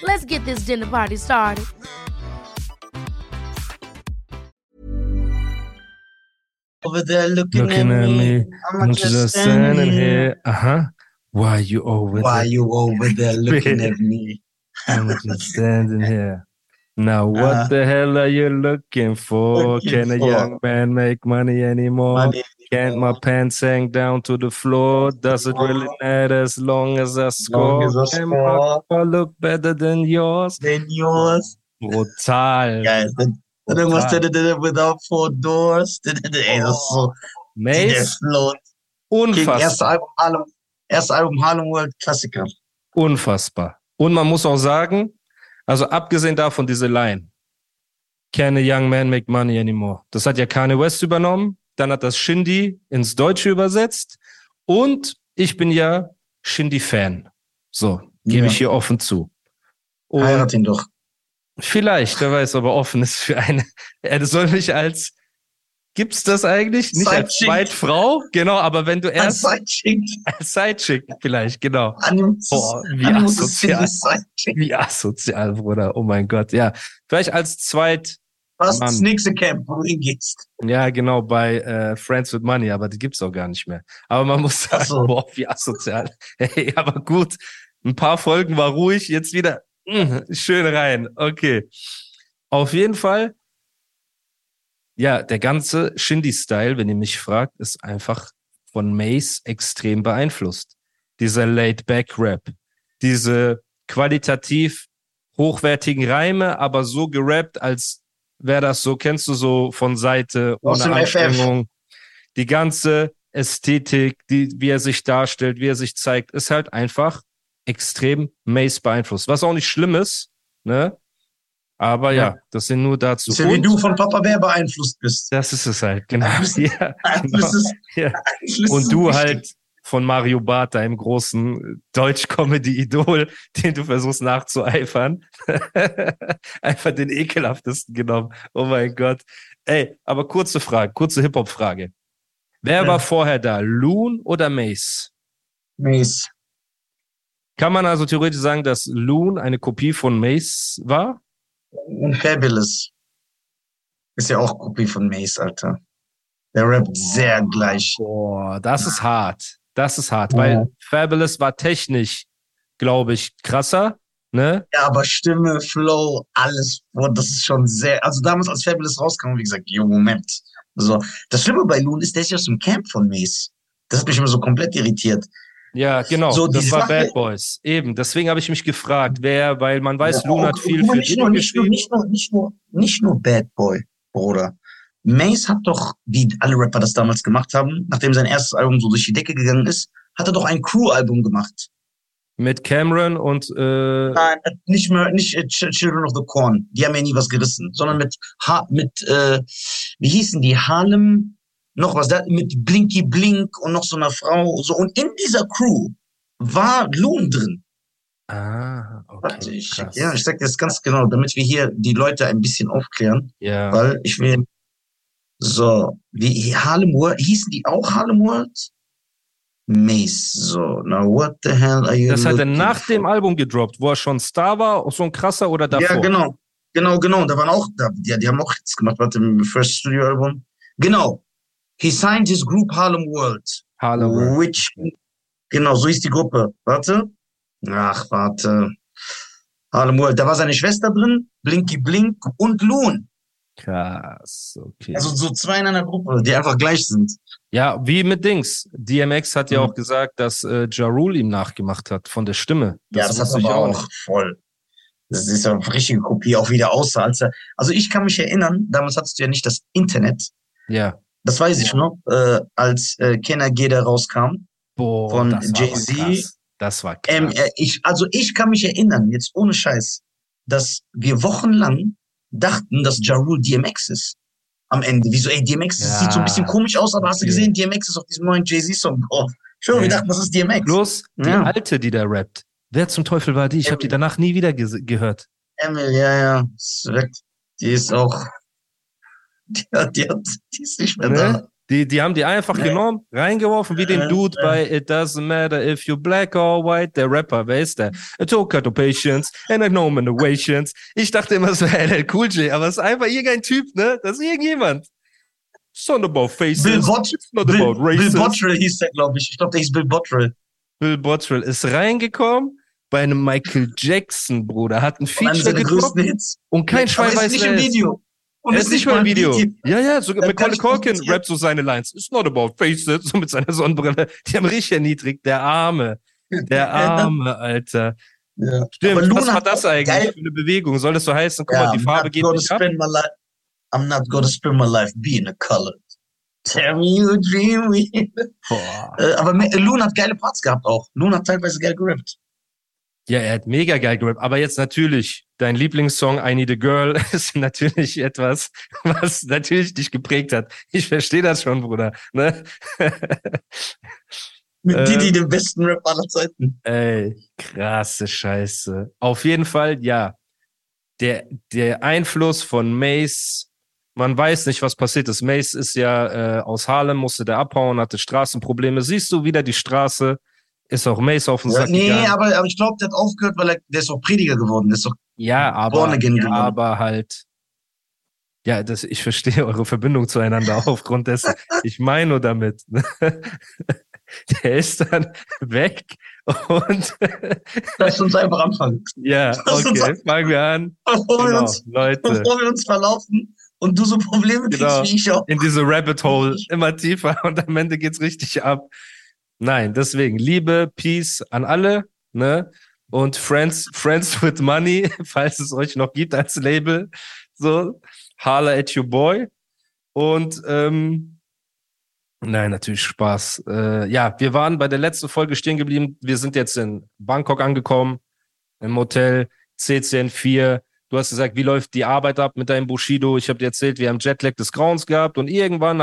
Let's get this dinner party started. over there looking, Looking at, at me. me, I'm I'm just, just standing standing here. here. Uh huh. Why you over Why there? you over there looking at me? I'm just standing here. Now, what Uh-huh. the hell are you looking for? Looking Can a for- young man make money anymore? Money Can't my pants hang down to the floor? Does it really matter as long as I score? as I my score. car look better than yours? than yours. Brutal. Dann irgendwas without four doors. Ey, das ist so. Mace, unfassbar. erste Album Harlem, erste Album Harlem World Klassiker. Unfassbar. Und man muss auch sagen, also abgesehen davon diese Line, Can a young man make money anymore? Das hat ja Kanye West übernommen, dann hat das Shindy ins Deutsche übersetzt und ich bin ja Shindy-Fan. So, gebe Ja. ich hier offen zu. Und Heirat ihn doch. vielleicht, wer weiß, ob er offen ist für eine, er soll mich als, gibt's das eigentlich? Nicht als. Zweitfrau? Genau, aber wenn du Als erst Sidechick. als Sidechick vielleicht, genau. Animus, Boah, wie asozial. Wie asozial, Bruder. Oh mein Gott, ja. Vielleicht als Zweit, Was Mann. das nächste Camp, wo du hingehst. ja, genau, bei äh, Friends with Money, aber die gibt's auch gar nicht mehr. Aber man muss sagen, so. boah, wie asozial. Hey, aber gut. Ein paar Folgen war ruhig, jetzt wieder mh, schön rein. Okay. Auf jeden Fall, ja, der ganze Shindy-Style, wenn ihr mich fragt, ist einfach von Mace extrem beeinflusst. Dieser Laid-Back-Rap, diese qualitativ hochwertigen Reime, aber so gerappt, als wäre das so, kennst du so von Seite, ohne dem FF. Anstrengung. Die ganze Ästhetik, die, wie er sich darstellt, wie er sich zeigt, ist halt einfach extrem Mace beeinflusst. Was auch nicht schlimm ist, ne? Aber ja, Ja. das sind nur dazu. Das ist ja wie du von Papa Bär beeinflusst bist. das ist es halt, genau. Ja, ist, ja. Und du halt von Mario Barth, deinem großen Deutsch-Comedy-Idol, den du versuchst nachzueifern. Einfach den ekelhaftesten genommen. Oh mein Gott. Ey, aber kurze Frage, kurze Hip-Hop-Frage. Wer Ja. war vorher da? Loon oder Mace? Mace. Kann man also theoretisch sagen, dass Loon eine Kopie von Mace war? Und Fabulous. Ist ja auch Kopie von Mace, Alter. Der rappt sehr gleich. Boah, das ist hart. Das ist hart, weil Ja. Fabulous war technisch, glaube ich, krasser, ne? Ja, aber Stimme, Flow, alles, boah, das ist schon sehr, also damals als Fabulous rauskam, wie gesagt, jo, Moment. So. Das Schlimme bei Loon ist, der ist ja aus dem Camp von Mace. Das hat mich immer so komplett irritiert. Ja, genau. So, das war Sache- Bad Boys. Eben. Deswegen habe ich mich gefragt, wer, weil man weiß, Ja, Loon hat viel für nicht nur, nicht nur, nicht nur, nicht nur, nicht nur Bad Boy, Bruder. Mace hat doch, wie alle Rapper das damals gemacht haben, nachdem sein erstes Album so durch die Decke gegangen ist, hat er doch ein Crew-Album gemacht. Mit Cameron und äh, Nein, nicht mehr, nicht äh, Ch- Children of the Corn. Die haben ja nie was gerissen, sondern mit, ha mit, äh, wie hießen die? Harlem, noch was, da, mit Blinky Blink und noch so einer Frau, so. Und in dieser Crew war Loon drin. Ah, okay. ich, Krass. ja, ich sag das ganz genau, damit wir hier die Leute ein bisschen aufklären, ja. weil ich will, so, wie Harlem World, hießen die auch Harlem World? Mace, so, now what the hell are you Das hat er nach for? dem Album gedroppt, wo er schon Star war, so ein krasser oder davor? Ja, genau. Genau, genau. Da waren auch, da, ja, die haben auch jetzt gemacht, warte, im First Studio Album. Genau. He signed his group Harlem World. Harlem World. Which, genau, so hieß die Gruppe. Warte. Ach, warte. Harlem World. Da war seine Schwester drin, Blinky Blink und Loon. Krass, okay. Also so zwei in einer Gruppe, die einfach gleich sind. ja, wie mit Dings. DMX hat ja Mhm. auch gesagt, dass äh, Ja Rule ihm nachgemacht hat von der Stimme. ja, das hat aber nicht. auch voll. Das ist ja eine richtige Kopie, auch wieder aussah. Als er, also ich kann mich erinnern, damals hattest du ja nicht das Internet. Ja. Das weiß ich noch, äh, als äh, Kenner Geder rauskam. Boah, Von das Jay-Z. krass. Das war krass. Ähm, äh, ich, also ich kann mich erinnern, jetzt ohne Scheiß. dass wir wochenlang dachten, dass Ja Rule DMX ist. Am Ende. Wieso, ey, DMX Ja. sieht so ein bisschen komisch aus, aber hast du gesehen, DMX ist auf diesem neuen Jay-Z-Song drauf. Schon, wir Ja. dachten, das ist DMX. Bloß die Ja. alte, die da rappt. Wer zum Teufel war die? Ich habe die danach nie wieder ges- gehört. Emil, ja, ja. Die ist auch, die, hat, die, hat, die ist nicht mehr da. Die, die haben die einfach Nee. genommen, reingeworfen, wie den Ja, Dude ja. bei It Doesn't Matter If You're Black or White, der Rapper, wer ist der? I took her to patience and I know innovations. Ich dachte immer, es wäre LL Cool J, aber es ist einfach irgendein Typ, ne? Das ist irgendjemand. It's not about faces. Bill, Bot It's not Bill, about Bill races. Bottrell hieß der, glaube ich. Ich glaube, der hieß Bill Bottrell. Bill Bottrell ist reingekommen bei einem Michael Jackson, Bruder, hat ein Einer Feature Hits. und kein Schwein weiß, nicht wer im. Video. Und Er ist nicht mal im Video. Ja, ja, sogar Macaulay Culkin rappt so seine Lines. It's not about faces, so mit seiner Sonnenbrille. Die haben richtig erniedrigt. Der Arme. Der Arme, Alter. Ja. Stimmt, Aber Luna was war hat das eigentlich geil- für eine Bewegung? Soll das so heißen, guck Ja, mal, die I'm Farbe geht nicht ab? spend my life. I'm not gonna spend my life being a color. Tell me you dream me. Boah. Äh, aber Loon hat geile Parts gehabt auch. Loon hat teilweise geil gerappt. Ja, er hat mega geil gerappt. Aber jetzt natürlich, dein Lieblingssong I Need a Girl ist natürlich etwas, was natürlich dich geprägt hat. Ich verstehe das schon, Bruder. Ne? Mit Ähm. Didi, dem besten Rap aller Zeiten. Ey, krasse Scheiße. Auf jeden Fall, ja. Der, der Einfluss von Mace, man weiß nicht, was passiert ist. Mace ist ja äh, aus Harlem, musste der abhauen, hatte Straßenprobleme. Siehst du wieder die Straße? Ist auch Mace auf den Ja, Sack nee, gegangen. aber, aber ich glaube, der hat aufgehört, weil er, der ist auch Prediger geworden. Der ist doch, Ja, aber, ja, aber halt. Ja, das, ich verstehe eure Verbindung zueinander aufgrund dessen. Ich meine nur damit. Der ist dann weg und lass uns einfach anfangen. ja, okay, fangen wir an. Bevor, wir Genau, uns, Leute, bevor wir uns verlaufen und du so Probleme kriegst Genau. wie ich auch. in diese Rabbit Hole immer tiefer und am Ende geht's richtig ab. Nein, deswegen Liebe, Peace an alle, ne? Und Friends, Friends with Money, falls es euch noch gibt als Label, so Holla at your boy. Und ähm, nein, natürlich Spaß. Äh, ja, wir waren bei der letzten Folge stehen geblieben. Wir sind jetzt in Bangkok angekommen, im Hotel CCN4. Du hast gesagt, wie läuft die Arbeit ab mit deinem Bushido? Ich habe dir erzählt, wir haben Jetlag des Grauens gehabt und irgendwann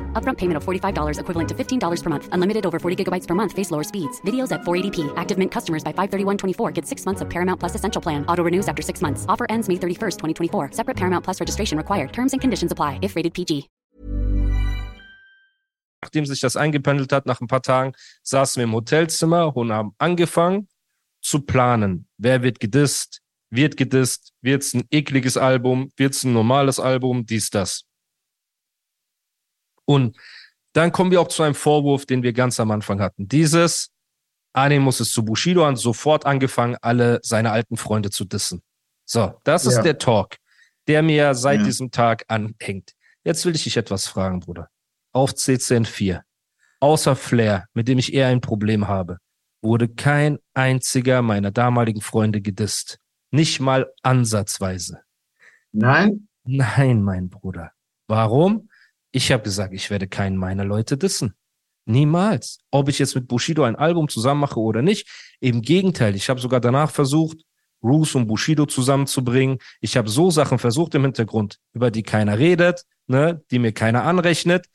Upfront payment of $45 equivalent to $15 per month. Unlimited over 40 gigabytes per month. Face lower speeds. Videos at 480p. Active Mint customers by 531.24 get six months of Paramount Plus Essential Plan. Auto renews after six months. Offer ends May 31st, 2024. Separate Paramount Plus registration required. Terms and conditions apply if rated PG. nachdem sich das eingependelt hat, nach ein paar Tagen, saßen wir im Hotelzimmer und haben angefangen zu planen. Wer wird gedisst? Wird gedisst? Wird's ein ekliges Album? Wird's ein normales Album? Dies, das. Und dann kommen wir auch zu einem Vorwurf, den wir ganz am Anfang hatten. Dieses, Animus ist zu Bushido an, sofort angefangen, alle seine alten Freunde zu dissen. So, das ist Ja. der Talk, der mir seit Ja. diesem Tag anhängt. Jetzt will ich dich etwas fragen, Bruder. Auf CCN4, außer Flair, mit dem ich eher ein Problem habe, wurde kein einziger meiner damaligen Freunde gedisst. Nicht mal ansatzweise. Nein? Nein, mein Bruder. Warum? Ich habe gesagt, ich werde keinen meiner Leute dissen. Niemals. Ob ich jetzt mit Bushido ein Album zusammen mache oder nicht. Im Gegenteil, ich habe sogar danach versucht, Roos und Bushido zusammenzubringen. Ich habe so Sachen versucht im Hintergrund, über die keiner redet, ne, die mir keiner anrechnet.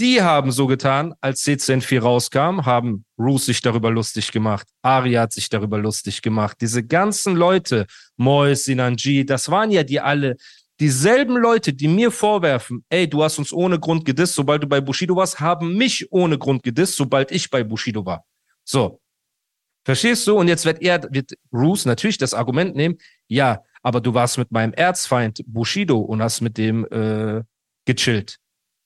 Die haben so getan, als CCN4 rauskam, haben Roos sich darüber lustig gemacht, Aria hat sich darüber lustig gemacht. Diese ganzen Leute, Mois, Sinanji, das waren ja die alle, dieselben Leute, die mir vorwerfen, ey, du hast uns ohne Grund gedisst, sobald du bei Bushido warst, haben mich ohne Grund gedisst, sobald ich bei Bushido war. So. Verstehst du? Und jetzt wird er, wird Roos natürlich das Argument nehmen, ja, aber du warst mit meinem Erzfeind Bushido und hast mit dem äh, gechillt.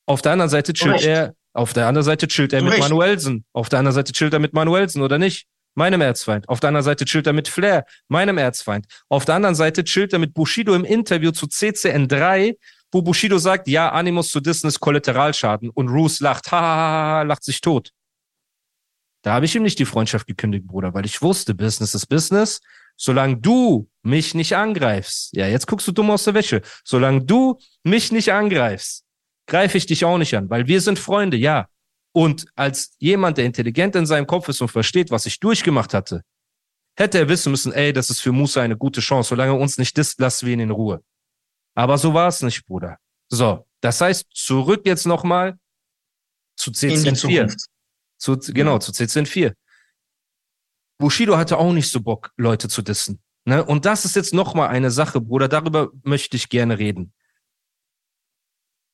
Auf der anderen Seite chillt er, auf der anderen Seite chillt er mit Recht. Manuelsen. Auf der anderen Seite chillt er mit Manuelsen, oder nicht? Meinem Erzfeind. Auf der anderen Seite chillt er mit Flair, meinem Erzfeind. Auf der anderen Seite chillt er mit Bushido im Interview zu CCN3, wo Bushido sagt, ja, Animus zu dissen ist Kollateralschaden. Und Roos lacht, ha, lacht sich tot. Da habe ich ihm nicht die Freundschaft gekündigt, Bruder, weil ich wusste, Business ist Business. Solange du mich nicht angreifst, ja, jetzt guckst du dumm aus der Wäsche. Solange du mich nicht angreifst, greife ich dich auch nicht an, weil wir sind Freunde, ja. Und als jemand, der intelligent in seinem Kopf ist und versteht, was ich durchgemacht hatte, hätte er wissen müssen, ey, das ist für Musa eine gute Chance. Solange er uns nicht disst, lassen wir ihn in Ruhe. Aber so war es nicht, Bruder. So, das heißt, zurück jetzt nochmal zu In die CCN4. Zukunft. Zu, genau, zu CCN4. Bushido hatte auch nicht so Bock, Leute zu dissen. Ne? Und das ist jetzt nochmal eine Sache, Bruder, darüber möchte ich gerne reden.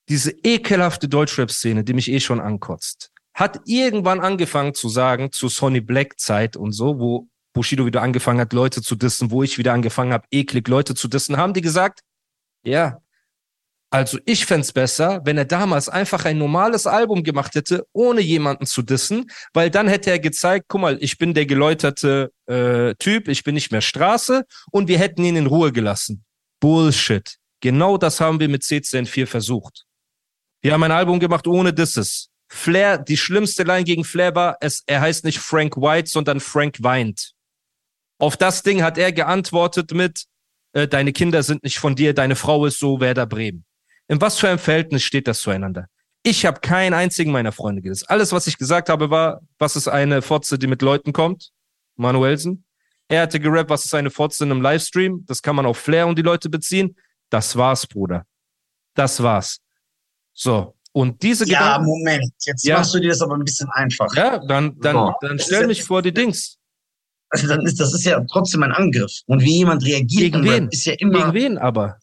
Diese ekelhafte Deutschrap-Szene, die mich eh schon ankotzt, hat irgendwann angefangen zu sagen, zu Sonny Black-Zeit und so, wo Bushido wieder angefangen hat, Leute zu dissen, wo ich wieder angefangen habe, eklig Leute zu dissen, haben die gesagt, ja, also ich fänd's besser, wenn er damals einfach ein normales Album gemacht hätte, ohne jemanden zu dissen, weil dann hätte er gezeigt, guck mal, ich bin der geläuterte äh, Typ, ich bin nicht mehr Straße und wir hätten ihn in Ruhe gelassen. Bullshit. Genau das haben wir mit CCN4 versucht. Wir haben ein Album gemacht ohne Disses. Flair, die schlimmste Line gegen Flair war, es, er heißt nicht Frank White, sondern Frank weint. Auf das Ding hat er geantwortet mit, äh, deine Kinder sind nicht von dir, deine Frau ist so, Werder Bremen. In was für einem Verhältnis steht das zueinander? Ich habe keinen einzigen meiner Freunde gedisst. Alles, was ich gesagt habe, war, was ist eine Fotze, die mit Leuten kommt? Manuelsen. Er hatte gerappt, was ist eine Fotze in einem Livestream? Das kann man auf Flair und die Leute beziehen. Das war's, Bruder. Das war's. So. Und diese Ja, Gedanken. Moment. Jetzt Ja. machst du dir das aber ein bisschen einfach. Ja, dann, dann, So. dann Das stell ist mich vor die Dings. Also dann ist, das ist ja trotzdem ein Angriff. Und wie jemand reagiert, Gegen wen? ist ja immer. Gegen wen aber?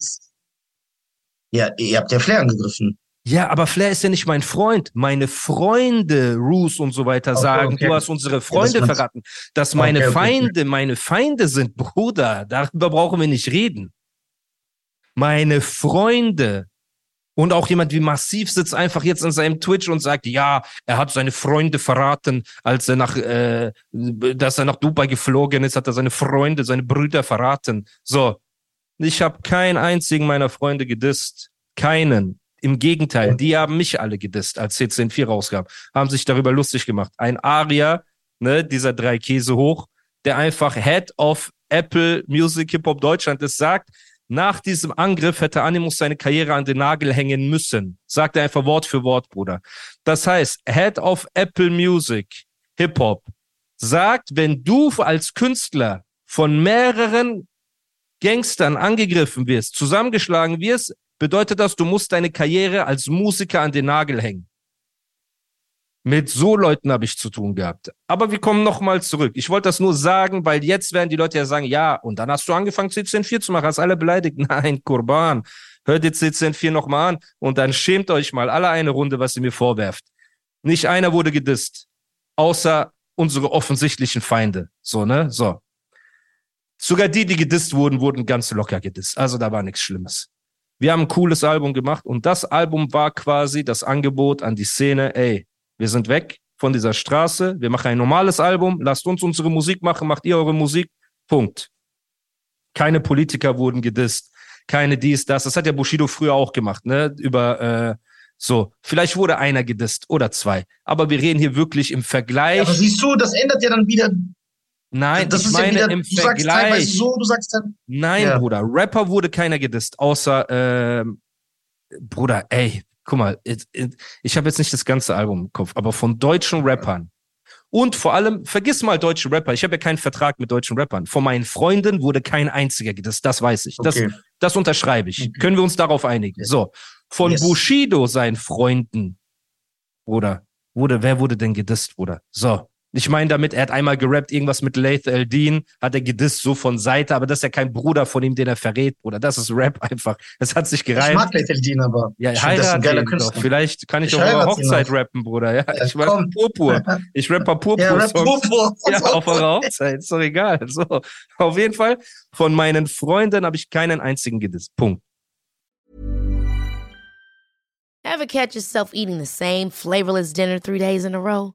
Ja, ihr habt ja Flair angegriffen. Ja, aber Flair ist ja nicht mein Freund. Meine Freunde, Roos und so weiter, Okay, sagen, okay. du hast unsere Freunde das meinst- verraten. Dass meine okay. Feinde meine Feinde sind, Bruder, darüber brauchen wir nicht reden. Meine Freunde. Und auch jemand wie Massiv sitzt einfach jetzt in seinem Twitch und sagt, ja, er hat seine Freunde verraten, als er nach, äh, dass er nach Dubai geflogen ist, hat er seine Freunde, seine Brüder verraten. So. Ich habe keinen einzigen meiner Freunde gedisst. Keinen. Im Gegenteil, die haben mich alle gedisst, als CCN4 rauskam. Haben sich darüber lustig gemacht. Ein Aria, ne, dieser drei Käse hoch, der einfach Head of Apple Music Hip Hop Deutschland ist, sagt, nach diesem Angriff hätte Animus seine Karriere an den Nagel hängen müssen. Sagt er einfach Wort für Wort, Bruder. Das heißt, Head of Apple Music Hip Hop sagt, wenn du als Künstler von mehreren Gangstern angegriffen wirst, zusammengeschlagen wirst, bedeutet das, du musst deine Karriere als Musiker an den Nagel hängen. Mit so Leuten habe ich zu tun gehabt. Aber wir kommen nochmal zurück. Ich wollte das nur sagen, weil jetzt werden die Leute ja sagen, ja, und dann hast du angefangen, CCN4 zu machen, hast alle beleidigt. Nein, Kurban. Hört ihr CCN4 nochmal an und dann schämt euch mal alle eine Runde, was ihr mir vorwerft. Nicht einer wurde gedisst. Außer unsere offensichtlichen Feinde. So, ne? So. Sogar die, die gedisst wurden, wurden ganz locker gedisst. Also da war nichts Schlimmes. Wir haben ein cooles Album gemacht und das Album war quasi das Angebot an die Szene, ey, wir sind weg von dieser Straße, wir machen ein normales Album, lasst uns unsere Musik machen, macht ihr eure Musik, Punkt. Keine Politiker wurden gedisst, keine dies, das. Das hat ja Bushido früher auch gemacht, ne? Über äh, so, vielleicht wurde einer gedisst oder zwei. Aber wir reden hier wirklich im Vergleich. Ja, aber siehst du, das ändert ja dann wieder. Nein, das ist meine ja wieder, im du sagst teilweise Vergleich. so, du sagst dann. Nein, Ja. Bruder. Rapper wurde keiner gedisst, außer ähm, Bruder, ey, guck mal, ich habe jetzt nicht das ganze Album im Kopf, aber von deutschen Rappern. Und vor allem, vergiss mal deutsche Rapper. Ich habe ja keinen Vertrag mit deutschen Rappern. Von meinen Freunden wurde kein einziger gedisst, das weiß ich. Das, Okay. das unterschreibe ich. Okay. Können wir uns darauf einigen? So. Von Yes. Bushido, seinen Freunden, Bruder, wurde, wer wurde denn gedisst, Bruder? So. Ich meine damit, er hat einmal gerappt, irgendwas mit Lath Eldin, hat er gedisst, so von Seite, aber das ist ja kein Bruder von ihm, den er verrät, Bruder. Das ist Rap einfach. Das hat sich gereimt. Ich mag Lath Eldin, aber. Ja, ich heirate ihn doch. Vielleicht kann ich, ich auf eurer Hochzeit rappen, Bruder. Ja, ja ich war Purpur. Ich rappe Purpur. Ja, rap Purpur. ja, auf eurer Hochzeit. Ist doch egal. So. Auf jeden Fall, von meinen Freunden habe ich keinen einzigen gedisst. Punkt. Ever catch yourself eating the same flavorless dinner three days in a row?